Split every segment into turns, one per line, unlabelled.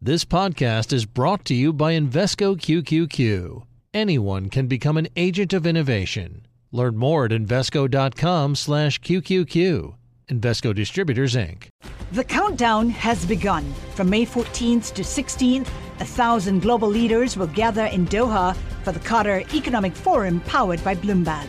This podcast is brought to you by Invesco QQQ. Anyone can become an agent of innovation. Learn more at Invesco.com/QQQ. Invesco Distributors Inc.
The countdown has begun. From May 14th to 16th, a thousand global leaders will gather in Doha for the Qatar Economic Forum powered by Bloomberg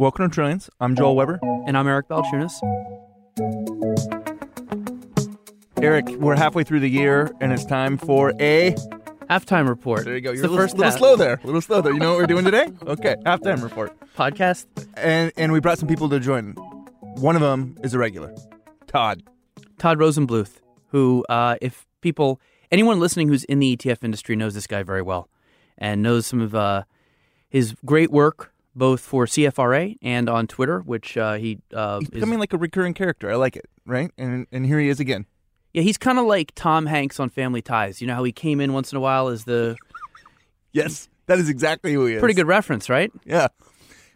Welcome to Trillions. I'm Joel Weber.
And I'm Eric Balchunas.
Eric, we're halfway through the year, and it's time for a
halftime report.
There you go. You're the little, little slow there. A little slow there. You know what we're doing today? Okay, halftime report
podcast.
And and we brought some people to join. One of them is a regular, Todd.
Todd Rosenbluth, who, uh, if people, anyone listening who's in the ETF industry knows this guy very well, and knows some of uh, his great work both for CFRA and on Twitter, which uh,
he
uh, he's
becoming is, like a recurring character. I like it, right? And and here he is again.
Yeah, he's kind of like Tom Hanks on Family Ties. You know how he came in once in a while as the.
yes, that is exactly who he is.
Pretty good reference, right?
Yeah.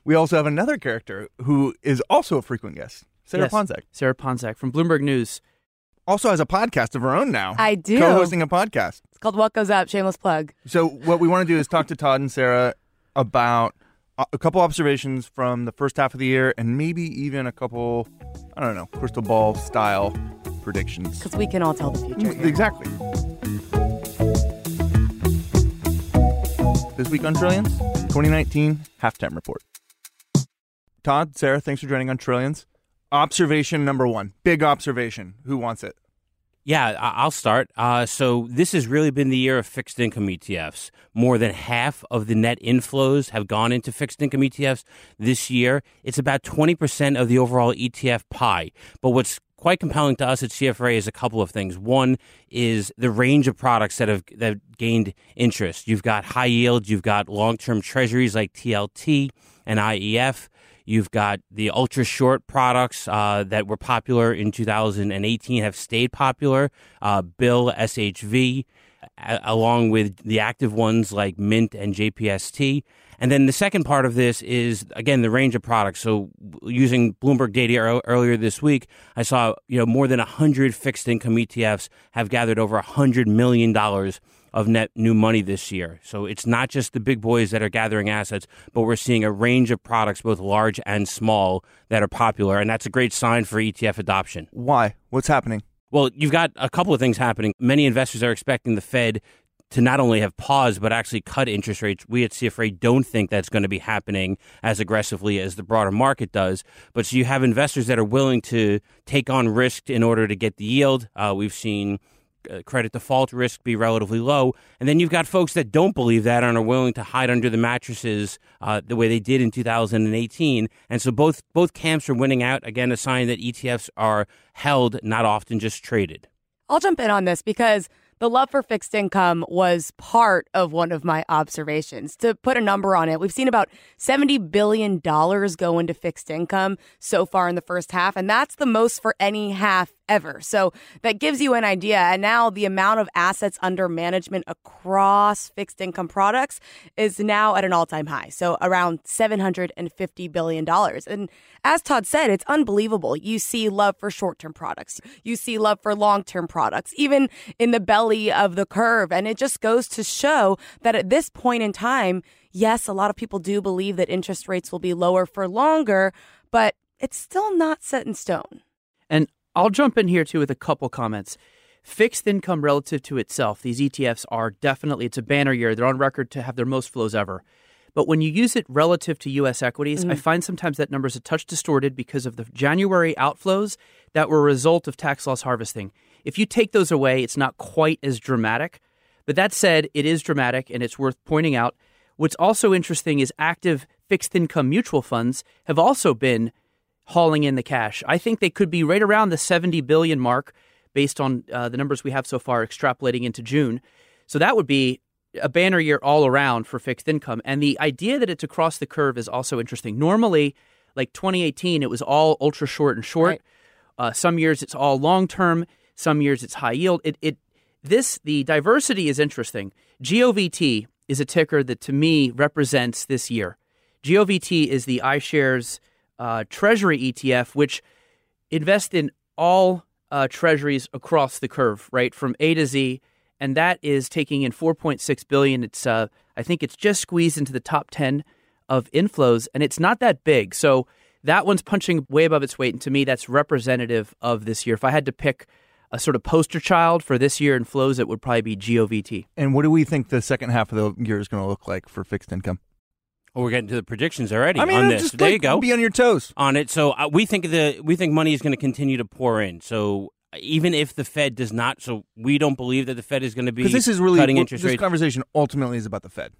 We also have another character who is also a frequent guest, Sarah
yes,
Ponczek.
Sarah Ponczek from Bloomberg News.
Also has a podcast of her own now.
I do.
Co hosting a podcast.
It's called What Goes Up, shameless plug.
So, what we want to do is talk to Todd and Sarah about uh, a couple observations from the first half of the year and maybe even a couple, I don't know, crystal ball style predictions.
Because we can all tell the future.
Mm, here. Exactly. This week on Trillions, 2019 halftime report. Todd, Sarah, thanks for joining on Trillions. Observation number one, big observation. Who wants it?
Yeah, I'll start. Uh, so this has really been the year of fixed income ETFs. More than half of the net inflows have gone into fixed income ETFs this year. It's about 20% of the overall ETF pie. But what's quite compelling to us at CFRA is a couple of things. One is the range of products that have that have gained interest. You've got high yield, you've got long-term treasuries like TLT and IEF. You've got the ultra short products uh, that were popular in 2018 have stayed popular. Uh, BIL SHV, a- along with the active ones like Mint and JPST. And then the second part of this is again the range of products. So using Bloomberg data earlier this week, I saw you know more than 100 fixed income ETFs have gathered over 100 million dollars of net new money this year. So it's not just the big boys that are gathering assets, but we're seeing a range of products, both large and small, that are popular. And that's a great sign for ETF adoption.
Why? What's happening?
Well, you've got a couple of things happening. Many investors are expecting the Fed to not only have paused but actually cut interest rates. We at CFRA don't think that's going to be happening as aggressively as the broader market does. But so you have investors that are willing to take on risk in order to get the yield. Uh, we've seen uh, credit default risk be relatively low. And then you've got folks that don't believe that and are willing to hide under the mattresses uh, the way they did in 2018. And so both both camps are winning out. Again, a sign that ETFs are held, not often just traded.
I'll jump in on this because the love for fixed income was part of one of my observations. To put a number on it, we've seen about $70 billion go into fixed income so far in the first half, and that's the most for any half ever. So that gives you an idea. And now the amount of assets under management across fixed income products is now at an all time high. So around $750 billion. And as Todd said, it's unbelievable. You see love for short term products, you see love for long term products, even in the belly of the curve. And it just goes to show that at this point in time, yes, a lot of people do believe that interest rates will be lower for longer, but it's still not set in stone.
And I'll jump in here too with a couple comments. Fixed income relative to itself, these ETFs are definitely, it's a banner year. They're on record to have their most flows ever. But when you use it relative to US equities, mm-hmm. I find sometimes that number is a touch distorted because of the January outflows that were a result of tax loss harvesting. If you take those away, it's not quite as dramatic. But that said, it is dramatic and it's worth pointing out. What's also interesting is active fixed income mutual funds have also been hauling in the cash. I think they could be right around the 70 billion mark based on uh, the numbers we have so far extrapolating into June. So that would be a banner year all around for fixed income. And the idea that it's across the curve is also interesting. Normally, like 2018, it was all ultra short and short. Right. Uh, some years it's all long term. Some years it's high yield. It, it this the diversity is interesting. GOVT is a ticker that to me represents this year. GOVT is the iShares uh, Treasury ETF, which invests in all uh, Treasuries across the curve, right from A to Z, and that is taking in 4.6 billion. It's uh, I think it's just squeezed into the top 10 of inflows, and it's not that big. So that one's punching way above its weight, and to me, that's representative of this year. If I had to pick a sort of poster child for this year in flows, it would probably be GOVT.
And what do we think the second half of the year is going to look like for fixed income?
Oh, we're getting to the predictions already.
I
mean,
on
this, just,
there like, you go. Be on your toes
on it. So uh, we think the we think money is going to continue to pour in. So even if the Fed does not, so we don't believe that the Fed is going to be
because this is really cutting interest this rates. conversation ultimately is about the Fed.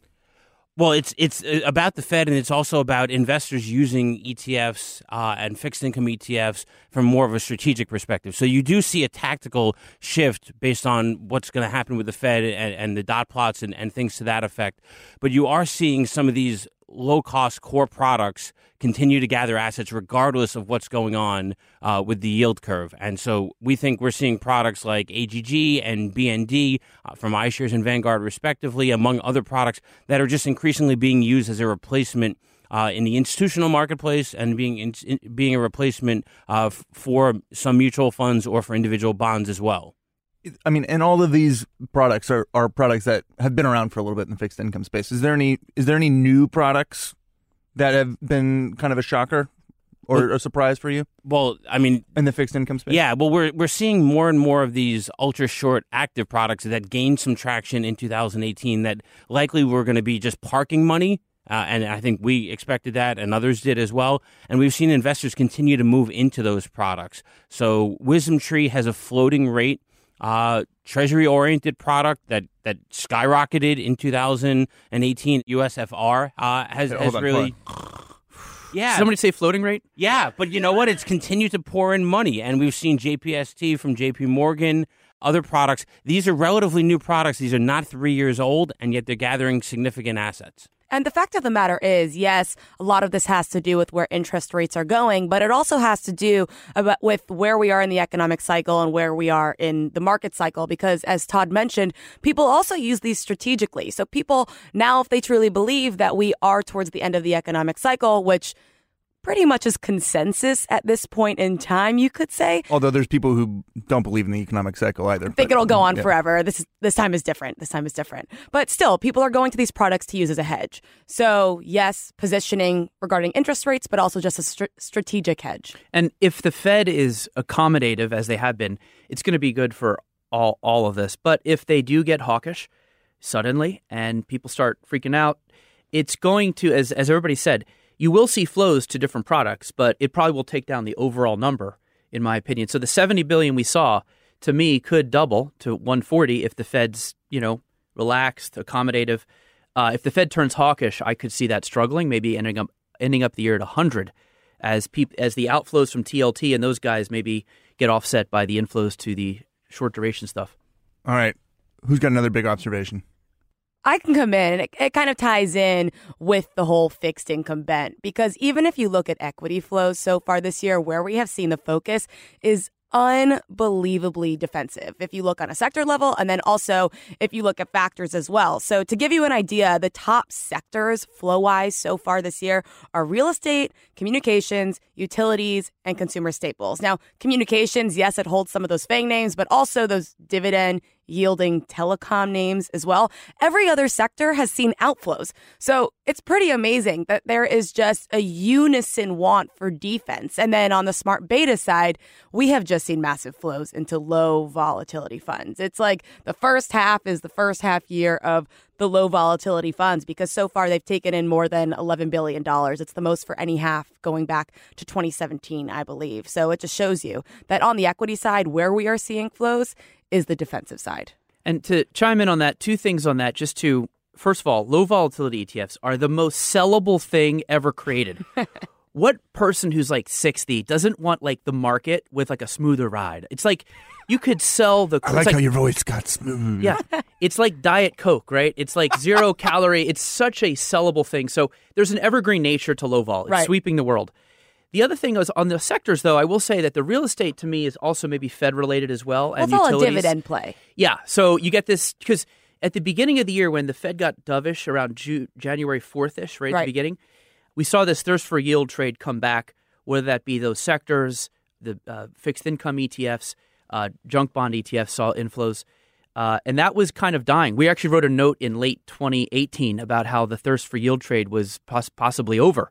Well, it's it's uh, about the Fed, and it's also about investors using ETFs uh, and fixed income ETFs from more of a strategic perspective. So you do see a tactical shift based on what's going to happen with the Fed and, and the dot plots and, and things to that effect. But you are seeing some of these low cost core products continue to gather assets regardless of what's going on uh, with the yield curve. And so we think we're seeing products like AGG and BND uh, from iShares and Vanguard, respectively, among other products that are just increasingly being used as a replacement. Uh, in the institutional marketplace and being in, in, being a replacement uh, f- for some mutual funds or for individual bonds as well.
I mean, and all of these products are, are products that have been around for a little bit in the fixed income space. Is there any is there any new products that have been kind of a shocker or a surprise for you?
Well, I mean,
in the fixed income space,
yeah. Well, we're we're seeing more and more of these ultra short active products that gained some traction in 2018. That likely were going to be just parking money, uh, and I think we expected that, and others did as well. And we've seen investors continue to move into those products. So Wisdom Tree has a floating rate uh, treasury oriented product that, that skyrocketed in 2018. USFR uh, has, hey, has on, really.
Yeah. Somebody say floating rate?
Yeah, but you know what? It's continued to pour in money, and we've seen JPST from JP Morgan, other products. These are relatively new products. These are not three years old, and yet they're gathering significant assets.
And the fact of the matter is, yes, a lot of this has to do with where interest rates are going, but it also has to do about, with where we are in the economic cycle and where we are in the market cycle. Because as Todd mentioned, people also use these strategically. So people now, if they truly believe that we are towards the end of the economic cycle, which pretty much as consensus at this point in time, you could say.
Although there's people who don't believe in the economic cycle either. I
think but, it'll go on yeah. forever. This is, this time is different. This time is different. But still, people are going to these products to use as a hedge. So, yes, positioning regarding interest rates, but also just a str- strategic hedge.
And if the Fed is accommodative as they have been, it's going to be good for all all of this. But if they do get hawkish suddenly and people start freaking out, it's going to as as everybody said, you will see flows to different products, but it probably will take down the overall number, in my opinion. So the 70 billion we saw, to me, could double to 140 if the Fed's, you know, relaxed, accommodative. Uh, if the Fed turns hawkish, I could see that struggling, maybe ending up ending up the year at 100 as peop- as the outflows from TLT and those guys maybe get offset by the inflows to the short duration stuff.
All right, who's got another big observation?
I can come in. It, it, kind of ties in with the whole fixed income bent because even if you look at equity flows so far this year, where we have seen the focus is unbelievably defensive. If you look on a sector level and then also if you look at factors as well. So to give you an idea, the top sectors flow wise so far this year are real estate, communications, utilities, and consumer staples. Now, communications, yes, it holds some of those FANG names, but also those dividend yielding telecom names as well. Every other sector has seen outflows. So it's pretty amazing that there is just a unison want for defense. And then on the smart beta side, we have just seen massive flows into low volatility funds. It's like the first half is the first half year of the low volatility funds because so far they've taken in more than $11 billion. It's the most for any half going back to 2017, I believe. So it just shows you that on the equity side, where we are seeing flows is the defensive side.
And to chime in on that, two things on that, just to first of all, low volatility ETFs are the most sellable thing ever created. what person who's like 60 doesn't want like the market with like a smoother ride? It's like you could sell the.
I like, like how your voice got smooth.
Yeah, it's like Diet Coke, right? It's like zero calorie. It's such a sellable thing. So there's an evergreen nature to low vol. It's right. sweeping the world. The other thing is on the sectors, though, I will say that the real estate to me is also maybe Fed related as well.
And it's utilities. all a dividend play.
Yeah. So you get this because at the beginning of the year when the Fed got dovish around January 4th ish, right, right at the beginning, we saw this thirst for yield trade come back, whether that be those sectors, the uh, fixed income ETFs, uh, junk bond ETFs saw inflows. Uh, and that was kind of dying. We actually wrote a note in late 2018 about how the thirst for yield trade was possibly over.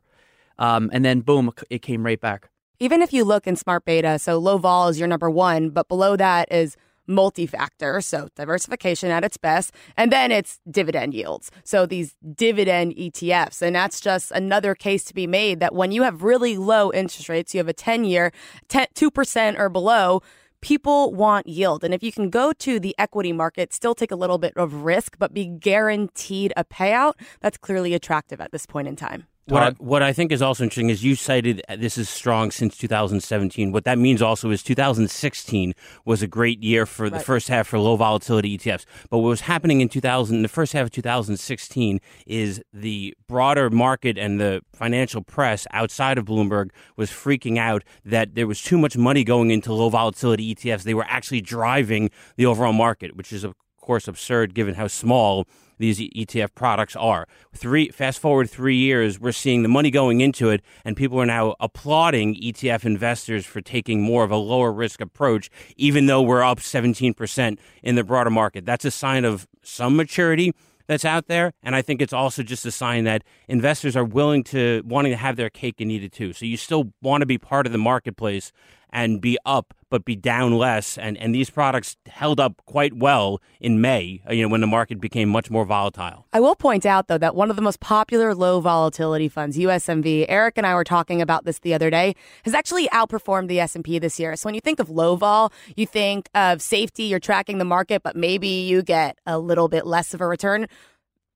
Um, and then boom, it came right back.
Even if you look in smart beta, so low vol is your number one, but below that is multi-factor, so diversification at its best, and then it's dividend yields. So these dividend ETFs, and that's just another case to be made that when you have really low interest rates, you have a 10-year, 2% or below, people want yield. And if you can go to the equity market, still take a little bit of risk, but be guaranteed a payout, that's clearly attractive at this point in time.
What I, what I think is also interesting is you cited this is strong since 2017. What that means also is 2016 was a great year for the first half for low volatility ETFs. But what was happening in 2000, in the first half of 2016, is the broader market and the financial press outside of Bloomberg was freaking out that there was too much money going into low volatility ETFs. They were actually driving the overall market, which is of course absurd given how small these ETF products are. Three fast forward three years, we're seeing the money going into it, and people are now applauding ETF investors for taking more of a lower risk approach, even though we're up 17% in the broader market. That's a sign of some maturity that's out there. And I think it's also just a sign that investors are willing to wanting to have their cake and eat it too. So you still want to be part of the marketplace and be up but be down less. And, and these products held up quite well in May, uh, you know, when the market became much more volatile.
I will point out, though, that one of the most popular low volatility funds, USMV, Eric and I were talking about this the other day, has actually outperformed the S&P this year. So when you think of low vol, you think of safety, you're tracking the market, but maybe you get a little bit less of a return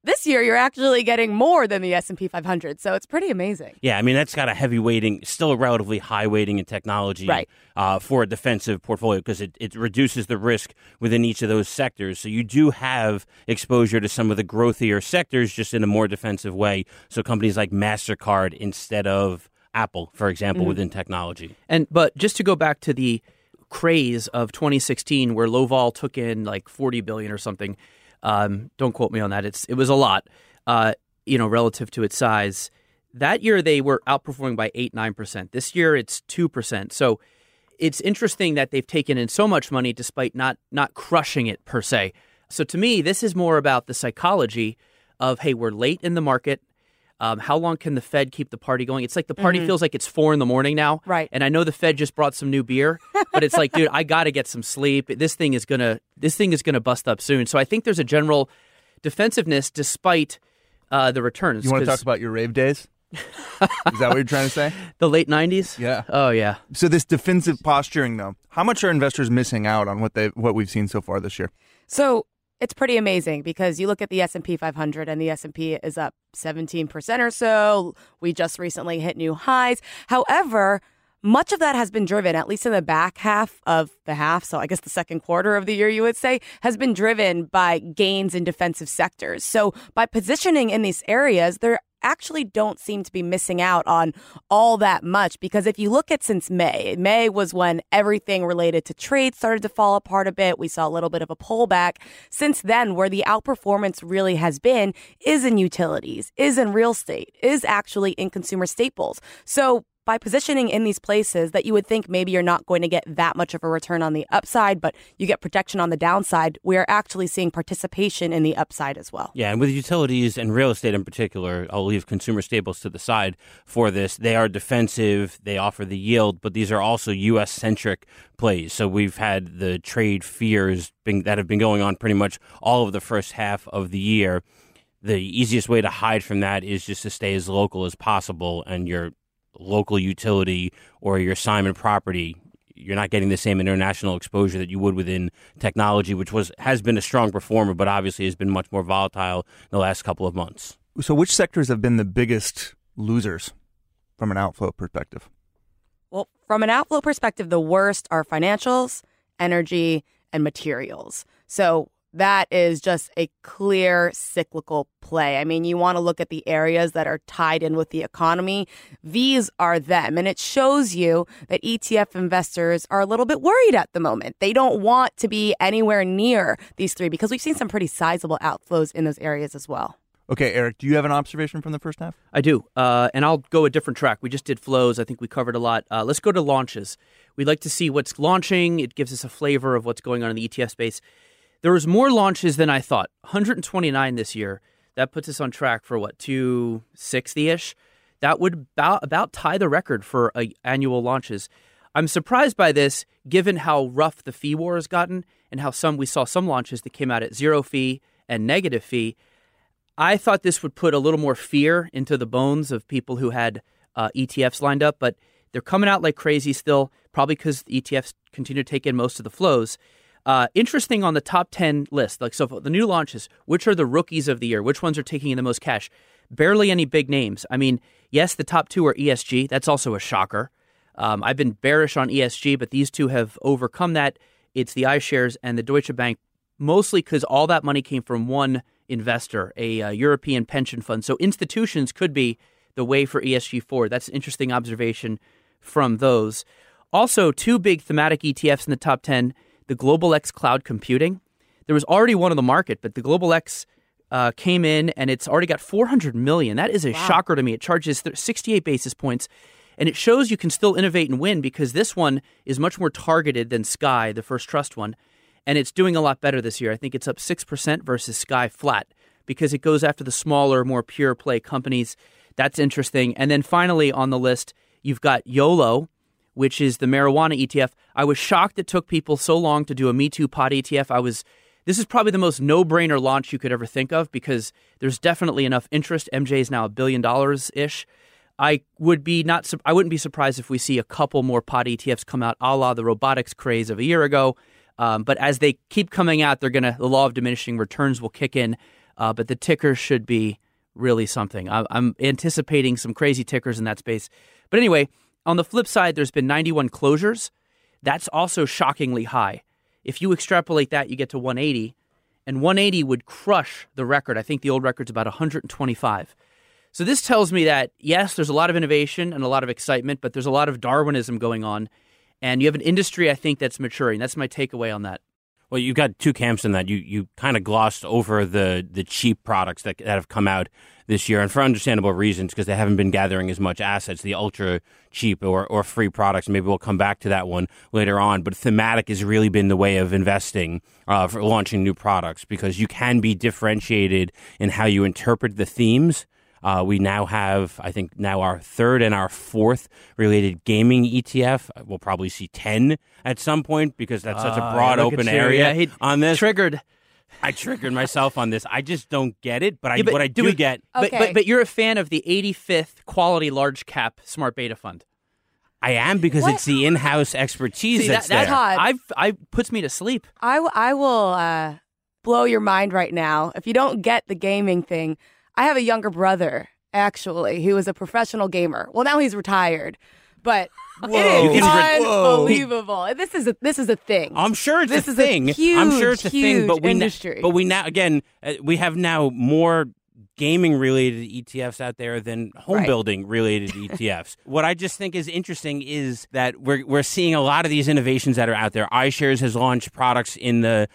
this year you're actually getting more than the S&P 500. So it's pretty amazing.
Yeah, I mean that's got a heavy weighting, still a relatively high weighting in technology right. uh, for a defensive portfolio because it, it reduces the risk within each of those sectors. So you do have exposure to some of the growthier sectors just in a more defensive way. So companies like Mastercard instead of Apple, for example, mm-hmm. within technology.
And but just to go back to the craze of 2016 where low vol took in like 40 billion or something um, don't quote me on that. It's it was a lot, uh, you know, relative to its size. That year they were outperforming by eight nine percent. This year it's two percent. So it's interesting that they've taken in so much money despite not not crushing it per se. So to me, this is more about the psychology of hey, we're late in the market. Um, how long can the Fed keep the party going? It's like the party mm-hmm. feels like it's four in the morning now.
Right.
And I know the Fed just brought some new beer, but it's like, dude, I got to get some sleep. This thing is gonna, this thing is gonna bust up soon. So I think there's a general defensiveness despite uh, the returns.
You want to talk about your rave days? is that what you're trying to say?
The late '90s.
Yeah.
Oh yeah.
So this defensive posturing, though, how much are investors missing out on what they what we've seen so far this year?
So it's pretty amazing because you look at the S&P 500 and the S&P is up 17% or so. We just recently hit new highs. However, much of that has been driven, at least in the back half of the half, so I guess the second quarter of the year, you would say, has been driven by gains in defensive sectors. So by positioning in these areas, there actually don't seem to be missing out on all that much because if you look at since May, May was when everything related to trade started to fall apart a bit. We saw a little bit of a pullback. Since then, where the outperformance really has been is in utilities, is in real estate, is actually in consumer staples. So by positioning in these places that you would think maybe you're not going to get that much of a return on the upside, but you get protection on the downside, we are actually seeing participation in the upside as well.
Yeah, and with utilities and real estate in particular, I'll leave consumer staples to the side for this. They are defensive, they offer the yield, but these are also US centric plays. So we've had the trade fears being, that have been going on pretty much all of the first half of the year the easiest way to hide from that is just to stay as local as possible and you're local utility or your Simon property, you're not getting the same international exposure that you would within technology, which was has been a strong performer, but obviously has been much more volatile in the last couple of months.
So, which sectors have been the biggest losers from an outflow perspective?
Well, from an outflow perspective, the worst are financials, energy, and materials. So, that is just a clear cyclical play. I mean, you want to look at the areas that are tied in with the economy. These are them. And it shows you that ETF investors are a little bit worried at the moment. They don't want to be anywhere near these three because we've seen some pretty sizable outflows in those areas as well.
Okay, Eric, do you have an observation from the first half?
I do. Uh, and I'll go a different track. We just did flows. I think we covered a lot. Uh, let's go to launches. We like to see what's launching, it gives us a flavor of what's going on in the ETF space there was more launches than I thought. 129 this year. That puts us on track for what 260 ish. That would about about tie the record for uh, annual launches. I'm surprised by this, given how rough the fee war has gotten, and how some we saw some launches that came out at zero fee and negative fee. I thought this would put a little more fear into the bones of people who had uh, ETFs lined up, but they're coming out like crazy still, probably because ETFs continue to take in most of the flows. Uh, interesting on the top 10 list. Like, so the new launches, which are the rookies of the year? Which ones are taking in the most cash? Barely any big names. I mean, yes, the top two are ESG. That's also a shocker. Um, I've been bearish on ESG, but these two have overcome that. It's the iShares and the Deutsche Bank, mostly because all that money came from one investor, a uh, European pension fund. So institutions could be the way for ESG forward. That's an interesting observation from those. Also, two big thematic ETFs in the top 10 the Global X Cloud Computing. There was already one on the market, but the Global X uh, came in and it's already got 400 million. That is a wow. shocker to me. It charges 68 basis points. And it shows you can still innovate and win because this one is much more targeted than SKYY, the first trust one. And it's doing a lot better this year. I think it's up 6% versus SKYY flat because it goes after the smaller, more pure play companies. That's interesting. And then finally on the list, you've got YOLO, which is the marijuana ETF. I was shocked it took people so long to do a Me Too pot ETF. I was this is probably the most no-brainer launch you could ever think of because there's definitely enough interest. MJ is now a billion dollars ish. I would be not I wouldn't be surprised if we see a couple more pot ETFs come out, a la the robotics craze of a year ago. Um, but as they keep coming out, they're gonna the law of diminishing returns will kick in. Uh, but the ticker should be really something. I, I'm anticipating some crazy tickers in that space. But anyway, on the flip side, there's been 91 closures. That's also shockingly high. If you extrapolate that, you get to 180, and 180 would crush the record. I think the old record's about 125. So this tells me that yes, there's a lot of innovation and a lot of excitement, but there's a lot of Darwinism going on, and you have an industry I think that's maturing. That's my takeaway on that
well, you've got two camps in that. You you kind of glossed over the the cheap products that that have come out this year, and for understandable reasons because they haven't been gathering as much assets. The ultra cheap or or free products. Maybe we'll come back to that one later on. But thematic has really been the way of investing uh, for launching new products because you can be differentiated in how you interpret the themes uh, we now have, I think, now our third and our fourth related gaming ETF. Uh, we'll probably see 10 at some point because that's such a ah, broad uh, open area yeah, on this.
Triggered. I
triggered myself on this. I just don't get it, but, I, yeah, but what I do get.
Okay. But, but, but you're a fan of the 85th quality large cap smart beta fund.
I am because what? it's the in-house expertise See, that's that, there. Hot.
I've, I puts me to sleep.
I, I will uh, blow your mind right now if you don't get the gaming thing. I have a younger brother, actually, who is a professional gamer. Well, now he's retired, but Whoa. it is unbelievable. This is
a
this is a thing.
I'm sure it's
this a is
thing. A
huge,
I'm sure
it's a thing.
But
we industry. Na- but
we now again uh, we have now more gaming related ETFs out there than home right. building related ETFs. What I just think is interesting is that we're we're seeing a lot of these innovations that are out there. iShares has launched products in the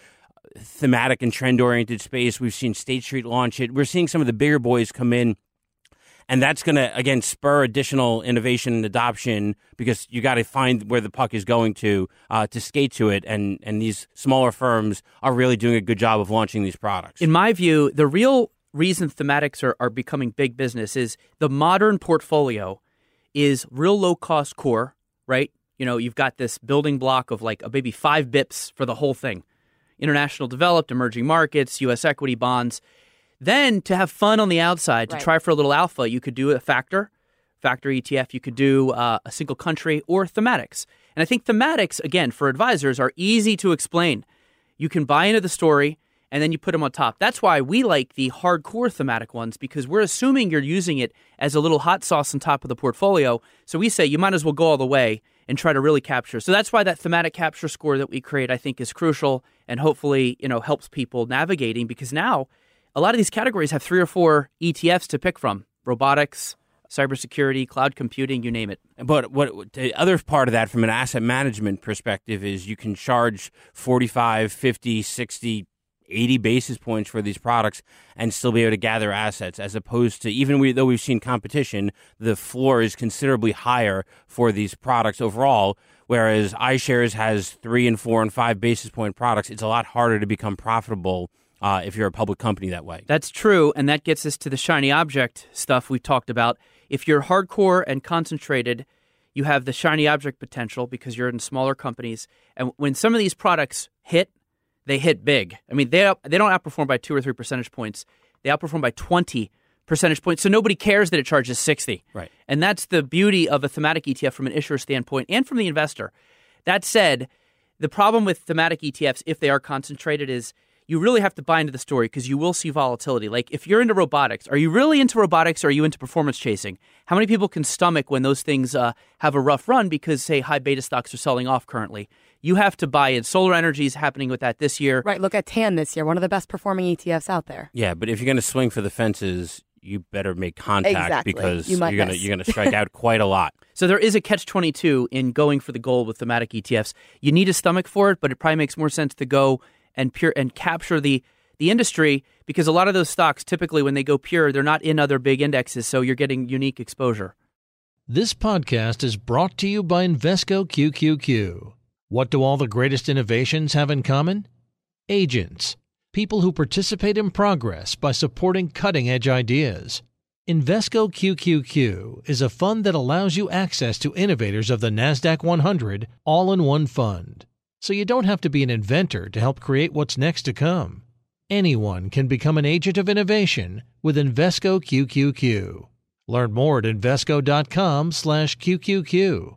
thematic and trend oriented space. We've seen State Street launch it. We're seeing some of the bigger boys come in. And that's going to, again, spur additional innovation and adoption because you got to find where the puck is going to uh, to skate to it. And, and these smaller firms are really doing a good job of launching these products.
In my view, the real reason thematics are, are becoming big business is the modern portfolio is real low cost core, right? You know, you've got this building block of like a maybe five bips for the whole thing international developed, emerging markets, U.S. equity bonds. Then to have fun on the outside, to right. try for a little alpha, you could do a factor, factor ETF. You could do uh, a single country or thematics. And I think thematics, again, for advisors, are easy to explain. You can buy into the story and then you put them on top. That's why we like the hardcore thematic ones because we're assuming you're using it as a little hot sauce on top of the portfolio. So we say you might as well go all the way and try to really capture. So that's why that thematic capture score that we create, I think, is crucial and hopefully, you know, helps people navigating because now a lot of these categories have three or four ETFs to pick from robotics, cybersecurity, cloud computing, you name it.
But what the other part of that from an asset management perspective is you can charge 45, 50, 60, 80 basis points for these products and still be able to gather assets as opposed to even we, though we've seen competition the floor is considerably higher for these products overall Whereas iShares has three and four and five basis point products. It's a lot harder to become profitable uh, if you're a public company that way.
That's true. And that gets us to the shiny object stuff we talked about. If you're hardcore and concentrated, you have the shiny object potential because you're in smaller companies. And when some of these products hit, they hit big. I mean, they, they don't outperform by two or three percentage points, they outperform by 20 percentage point, So nobody cares that it charges 60.
Right.
And that's the beauty of a thematic ETF from an issuer standpoint and from the investor. That said, the problem with thematic ETFs, if they are concentrated, is you really have to buy into the story because you will see volatility. Like if you're into robotics, are you really into robotics or are you into performance chasing? How many people can stomach when those things uh, have a rough run because, say, high beta stocks are selling off currently? You have to buy in. Solar energy is happening with that this year.
Right. Look at TAN this year, one of the best performing ETFs out there.
Yeah, but if you're going to swing for the fences, you better make contact exactly. because you are gonna miss. you're gonna strike out quite a lot.
So there is a catch twenty two in going for the goal with thematic ETFs. You need a stomach for it, but it probably makes more sense to go and pure and capture the the industry because a lot of those stocks typically when they go pure, they're not in other big indexes, so you're getting unique exposure.
This podcast is brought to you by Invesco QQQ. What do all the greatest innovations have in common? Agents people who participate in progress by supporting cutting edge ideas. Invesco QQQ is a fund that allows you access to innovators of the NASDAQ 100 all in one fund. So you don't have to be an inventor to help create what's next to come. Anyone can become an agent of innovation with Invesco QQQ. Learn more at investcocom slash QQQ.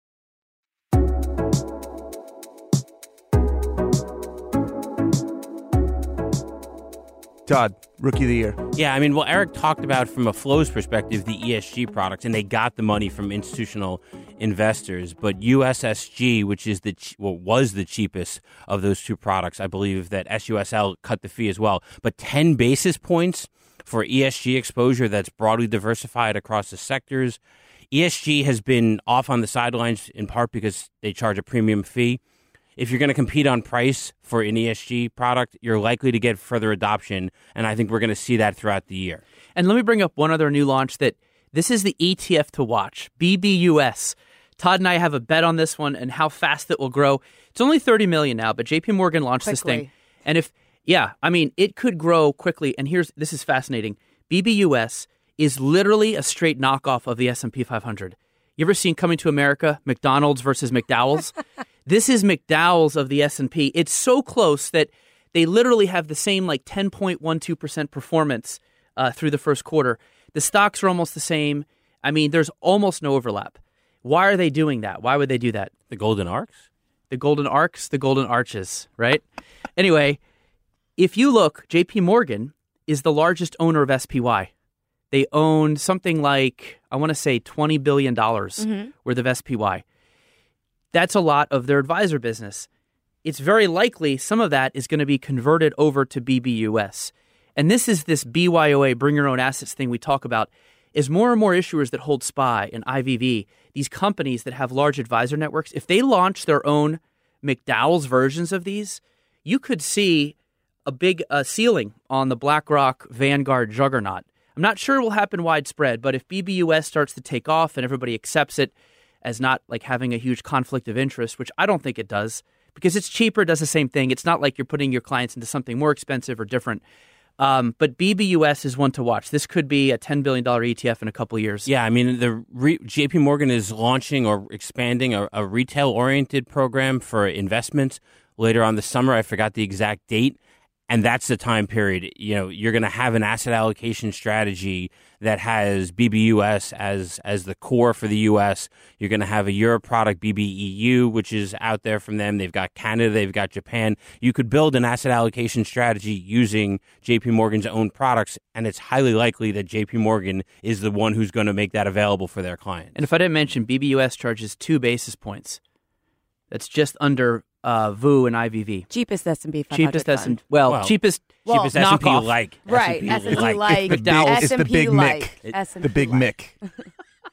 Todd, rookie of the year.
Yeah, I mean, well, Eric talked about from a flows perspective the ESG products, and they got the money from institutional investors. But USSG, which is the well, was the cheapest of those two products, I believe that SUSL cut the fee as well. But ten basis points for ESG exposure that's broadly diversified across the sectors. ESG has been off on the sidelines in part because they charge a premium fee if you're going to compete on price for an ESG product, you're likely to get further adoption. And I think we're going to see that throughout the year.
And let me bring up one other new launch that this is the ETF to watch, BBUS. Todd and I have a bet on this one and how fast it will grow. It's only 30 million now, but JP Morgan launched quickly. this thing. And if yeah, I mean, it could grow quickly and here's this is fascinating. BBUS is literally a straight knockoff of the S&P 500. You ever seen Coming to America, McDonald's versus McDowell's? This is McDowell's of the S&P. It's so close that they literally have the same like 10.12% performance uh, through the first quarter. The stocks are almost the same. I mean, there's almost no overlap. Why are they doing that? Why would they do that?
The golden arcs?
The golden arcs, the golden arches, right? anyway, if you look, JP Morgan is the largest owner of SPY. They own something like, I want to say $20 billion mm-hmm. worth of SPY. That's a lot of their advisor business. It's very likely some of that is going to be converted over to BBUS. And this is this BYOA, bring your own assets thing we talk about. Is more and more issuers that hold SPY and IVV, these companies that have large advisor networks, if they launch their own McDowell's versions of these, you could see a big uh, ceiling on the BlackRock Vanguard juggernaut. I'm not sure it will happen widespread, but if BBUS starts to take off and everybody accepts it, as not like having a huge conflict of interest, which I don't think it does because it's cheaper, does the same thing. It's not like you're putting your clients into something more expensive or different. Um, but BBUS is one to watch. This could be a ten billion dollar ETF in a couple years.
Yeah, I mean, the re- J.P. Morgan is launching or expanding a, a retail oriented program for investments later on this summer. I forgot the exact date and that's the time period. You know, you're going to have an asset allocation strategy that has BBUS as as the core for the U.S. You're going to have a Euro product BBEU, which is out there from them. They've got Canada, they've got Japan. You could build an asset allocation strategy using J.P. Morgan's own products, and it's highly likely that J.P. Morgan is the one who's going to make that available for their clients.
And if I didn't mention, BBUS charges two basis points. That's just under uh, VOO and IVV.
Cheapest S&P Cheapest S&P.
Well, Well, cheapest, well, cheapest S&P
like. Right, S&P like.
It's the big- S&P big like. Mick. S&P The big like. Mick.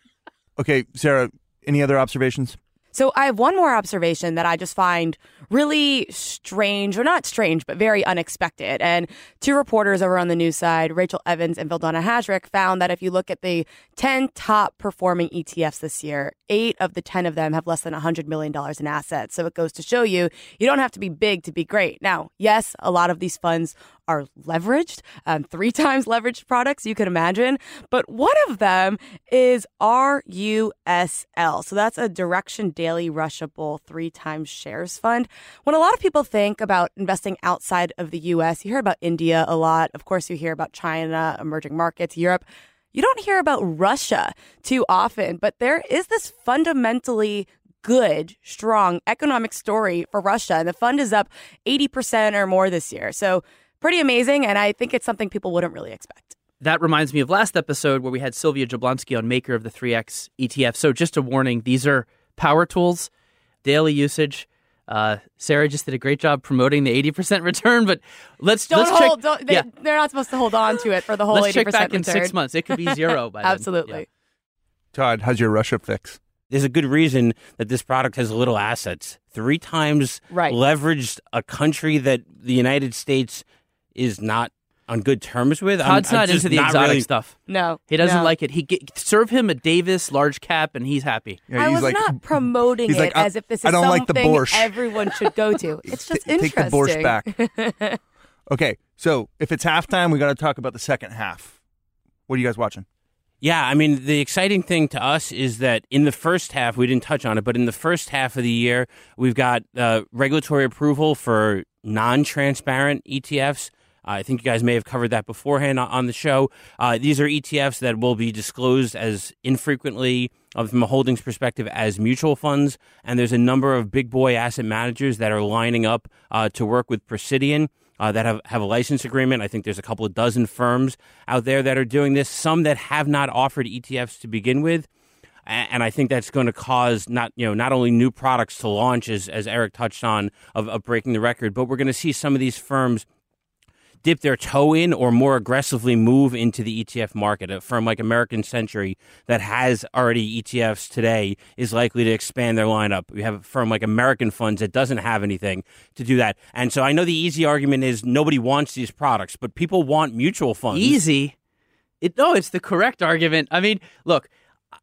okay, Sarah, any other observations?
So I have one more observation that I just find really strange, or not strange, but very unexpected. And two reporters over on the news side, Rachel Evans and Vildana Hajric, found that if you look at the 10 top performing ETFs this year, eight of the 10 of them have less than $100 million in assets. So it goes to show you, you don't have to be big to be great. Now, yes, a lot of these funds are leveraged, um, three times leveraged products, you can imagine. But one of them is RUSL. So that's a Direxion Daily Russia Bull Three Times Shares Fund. When a lot of people think about investing outside of the US, you hear about India a lot. Of course, you hear about China, emerging markets, Europe. You don't hear about Russia too often, but there is this fundamentally good, strong economic story for Russia. And the fund is up 80% or more this year. So, pretty amazing. And I think it's something people wouldn't really expect.
That reminds me of last episode where we had Sylvia Jablonski on maker of the 3X ETF. So, just a warning these are power tools, daily usage. Uh, Sarah just did a great job promoting the eighty percent return, but let's don't let's hold. Check, don't, they, are not supposed to hold on to it for the whole. Let's 80% check back return. in six months. It could be zero by Absolutely. Then. Yeah. Todd, how's your Russia fix? There's a good reason that this product has little assets. Three times right. leveraged a country that the United States is not on good terms with. Todd's I'm, not I'm into the not exotic really... stuff. No, he doesn't no. like it. He get, serve him a Davis large cap, and he's happy. Yeah, he's I was like, not promoting it like, as if this is I don't something like the everyone should go to. It's just T- interesting. Take the borscht back. okay, so if it's halftime, we got to talk about the second half. What are you guys watching? Yeah, I mean, the exciting thing to us is that in the first half, we didn't touch on it, but in the first half of the year, we've got uh, regulatory approval for non transparent ETFs uh, I think you guys may have covered that beforehand on the show. Uh, these are ETFs that will be disclosed as infrequently uh, from a holdings perspective as mutual funds. And there's a number of big boy asset managers that are lining up uh, to work with Precidian. Uh, that have, have a license agreement. I think there's a couple of dozen firms out there that are doing this, some that have not offered ETFs to begin with. And, and I think that's going to cause not you know not only new products to launch as, as Eric touched on of, of breaking the record, but we're going to see some of these firms dip their toe in or more aggressively move into the ETF market. A uh, firm like American Century that has already ETFs today is likely to expand their lineup. We have a firm like American Funds that doesn't have anything to do that. And so I know the easy argument is nobody wants these products, but people want mutual funds. Easy. It, no, it's the correct argument. I mean, look,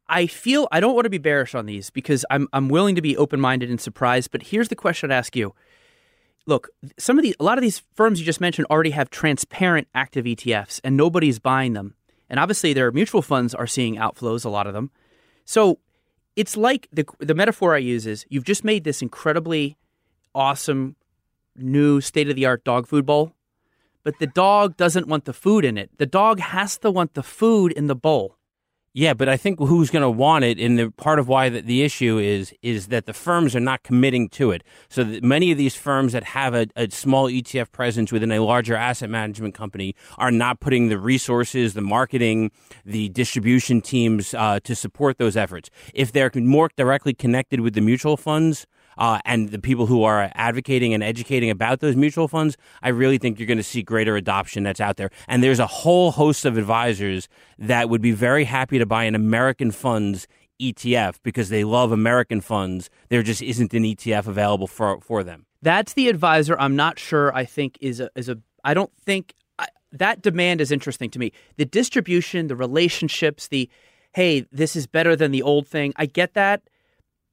I feel I don't want to be bearish on these because I'm I'm willing to be open minded and surprised. But here's the question I'd ask you: look, some of these, a lot of these firms you just mentioned already have transparent active ETFs and nobody's buying them. And obviously their mutual funds are seeing outflows, a lot of them. So it's like the the metaphor I use is you've just made this incredibly awesome new state of the art dog food bowl, but the dog doesn't want the food in it. The dog has to want the food in the bowl. Yeah, but I think who's going to want it, and the part of why the, the issue is is that the firms are not committing to it. So many of these firms that have a, a, small ETF presence within a larger asset management company are not putting the resources, the marketing, the distribution teams uh, to support those efforts. If they're more directly connected with the mutual funds, uh, and the people who are advocating and educating about those mutual funds, I really think you're going to see greater adoption that's out there. And there's a whole host of advisors that would be very happy to buy an American funds ETF because they love American funds. There just isn't an ETF available for for them. That's the advisor. I'm not sure. I think is a is a. I don't think I, that demand is interesting to me. The distribution, the relationships, the hey, this is better than the old thing. I get that.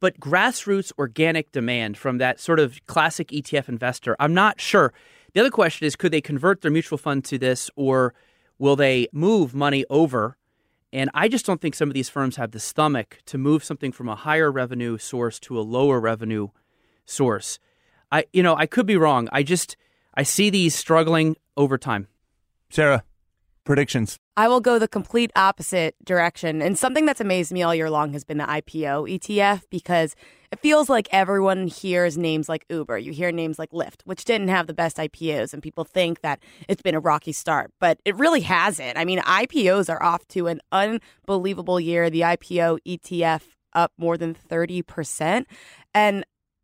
But grassroots organic demand from that sort of classic ETF investor, I'm not sure. The other question is could they convert their mutual fund to this or will they move money over? And I just don't think some of these firms have the stomach to move something from a higher revenue source to a lower revenue source. I you know, I could be wrong. I just I see these struggling over time. Sarah predictions. I will go the complete opposite direction. And something that's amazed me all year long has been the IPO ETF because it feels like everyone hears names like Uber. You hear names like Lyft, which didn't have the best IPOs, and people think that it's been a rocky start, but it really hasn't. I mean, IPOs are off to an unbelievable year. The IPO ETF up more than 30%. And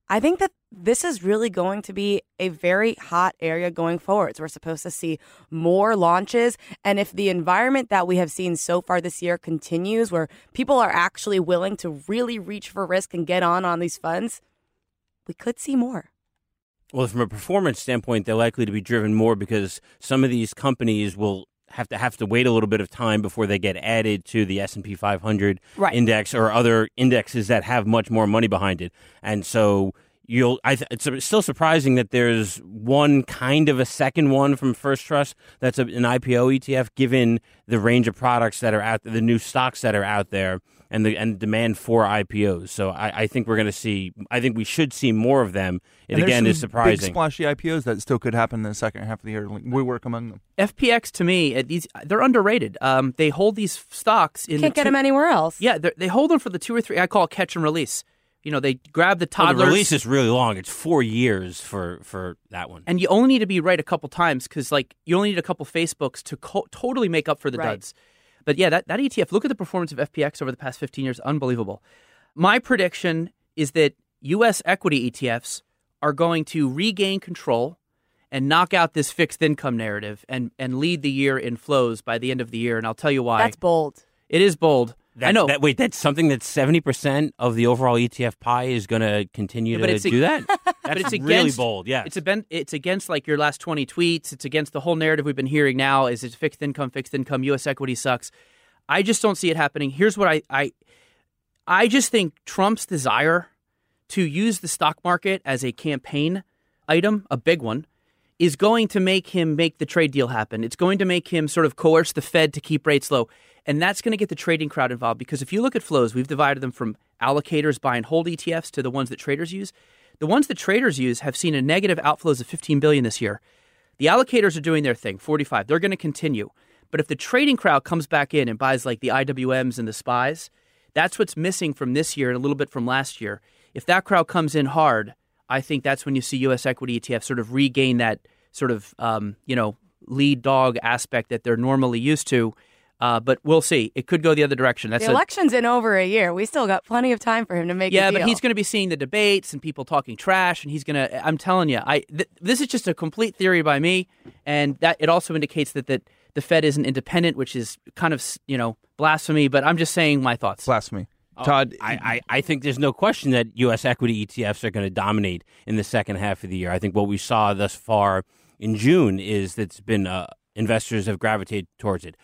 I think that this is really going to be a very hot area going forwards. We're supposed to see more launches. And if the environment that we have seen so far this year continues, where people are actually willing to really reach for risk and get on on these funds, we could see more. Well, from a performance standpoint, they're likely to be driven more because some of these companies will have to have to wait a little bit of time before they get added to the S&P 500 right. index or other indexes that have much more money behind it. And so you'll I, it's still surprising that there's one kind of a second one from First Trust that's an IPO ETF given the range of products that are out there, the new stocks that are out there and the and demand for IPOs. So I, I think we're going to see I think we should see more of them. It again is surprising. Big splashy IPOs that still could happen in the second half of the year. WeWork among them. FPX to me these they're underrated. Um, they hold these stocks in Can't the get two, them anywhere else. Yeah, they hold them for the two or three I call catch and release you know, they grab the oh, toddlers. Well, the release is really long. It's four years for for that one. And you only need to be right a couple times because like you only need a couple Facebooks to co- totally make up for the right. duds. But yeah, that, that ETF. Look at the performance of FPX over the past fifteen years. Unbelievable. My prediction is that U.S. equity ETFs are going to regain control and knock out this fixed income narrative and and lead the year in flows by the end of the year. And I'll tell you why. That's bold. It is bold. That, I know. That, wait, that's something that seventy percent of the overall ETF pie is going to continue yeah, to do that. That's but it's really against, bold. Yeah, it's it's against like your last twenty tweets. It's against the whole narrative we've been hearing now. Is it's fixed income, fixed income, U.S. equity sucks. I just don't see it happening. Here's what I I I just think Trump's desire to use the stock market as a campaign item, a big one, is going to make him make the trade deal happen. It's going to make him sort of coerce the Fed to keep rates low. And that's going to get the trading crowd involved because if you look at flows, we've divided them from allocators buy and hold ETFs to the ones that traders use. The ones that traders use have seen a negative outflows of 15 billion this year. The allocators are doing their thing, 45. They're going to continue. But if the trading crowd comes back in and buys like the IWMs and the SPYs, that's what's missing from this year and a little bit from last year. If that crowd comes in hard, I think that's when you see U.S. equity ETF sort of regain that sort of um, you know lead dog aspect that they're normally used to. Uh, but we'll see. It could go the other direction. That's the election's a, in over a year. We still got plenty of time for him to make. Yeah, but he's going to be seeing the debates and people talking trash, and he's going to. I'm telling you, I th- this is just a complete theory by me, and that it also indicates that that the Fed isn't independent, which is kind of you know blasphemy. But I'm just saying my thoughts. Blasphemy. Oh, Todd, I, I, I, think there's no question that U.S. equity ETFs are going to dominate in the second half of the year. I think what we saw thus far in June is that's been uh, investors have gravitated towards it.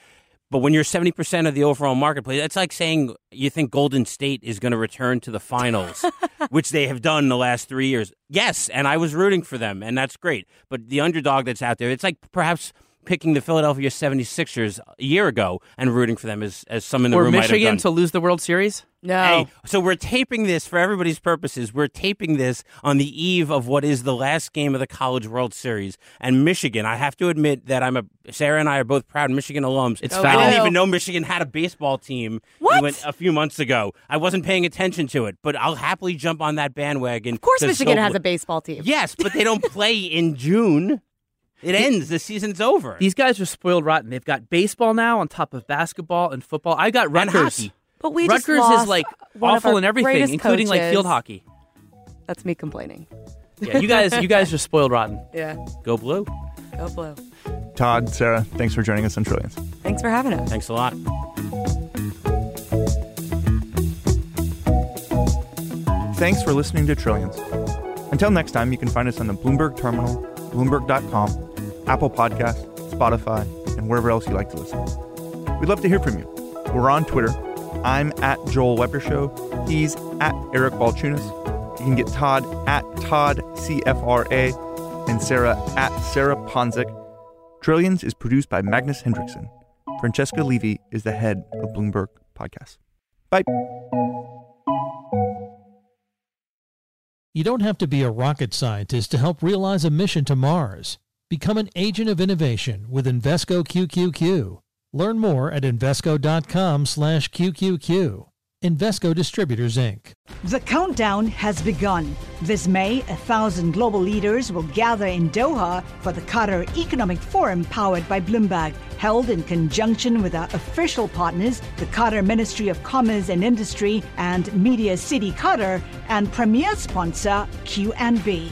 But when you're 70% of the overall marketplace, that's like saying you think Golden State is going to return to the finals, which they have done in the last three years. Yes, and I was rooting for them, and that's great. But the underdog that's out there, it's like perhaps – picking the Philadelphia 76ers a year ago and rooting for them as, as some in the or room Michigan to lose the World Series? No. Hey, so we're taping this for everybody's purposes. We're taping this on the eve of what is the last game of the College World Series. And Michigan, I have to admit that I'm a Sarah and I are both proud Michigan alums. It's oh, I didn't even know Michigan had a baseball team. What? a few months ago. I wasn't paying attention to it, but I'll happily jump on that bandwagon. Of course, Michigan has a baseball team. Yes, but they don't play in June. It ends. The season's over. These guys are spoiled rotten. They've got baseball now on top of basketball and football. I got Rutgers. But we Rutgers is like awful in everything, including coaches. like field hockey. That's me complaining. Yeah, you guys, you guys are spoiled rotten. Yeah. Go blue. Go blue. Todd, Sarah, thanks for joining us on Trillions. Thanks for having us. Thanks a lot. Thanks for listening to Trillions. Until next time, you can find us on the Bloomberg Terminal, Bloomberg.com, Apple Podcast, Spotify, and wherever else you like to listen. We'd love to hear from you. We're on Twitter. I'm at Joel Weber Show. He's at Eric Balchunas. You can get Todd at Todd CFRA and Sarah at Sarah Ponczek. Trillions is produced by Magnus Henriksson. Francesca Levy is the head of Bloomberg Podcasts. Bye. You don't have to be a rocket scientist to help realize a mission to Mars. Become an agent of innovation with Invesco QQQ. Learn more at Invesco.com slash QQQ. Invesco Distributors, Inc. The countdown has begun. This May, a thousand global leaders will gather in Doha for the Qatar Economic Forum powered by Bloomberg, held in conjunction with our official partners, the Qatar Ministry of Commerce and Industry and Media City Qatar, and premier sponsor QNB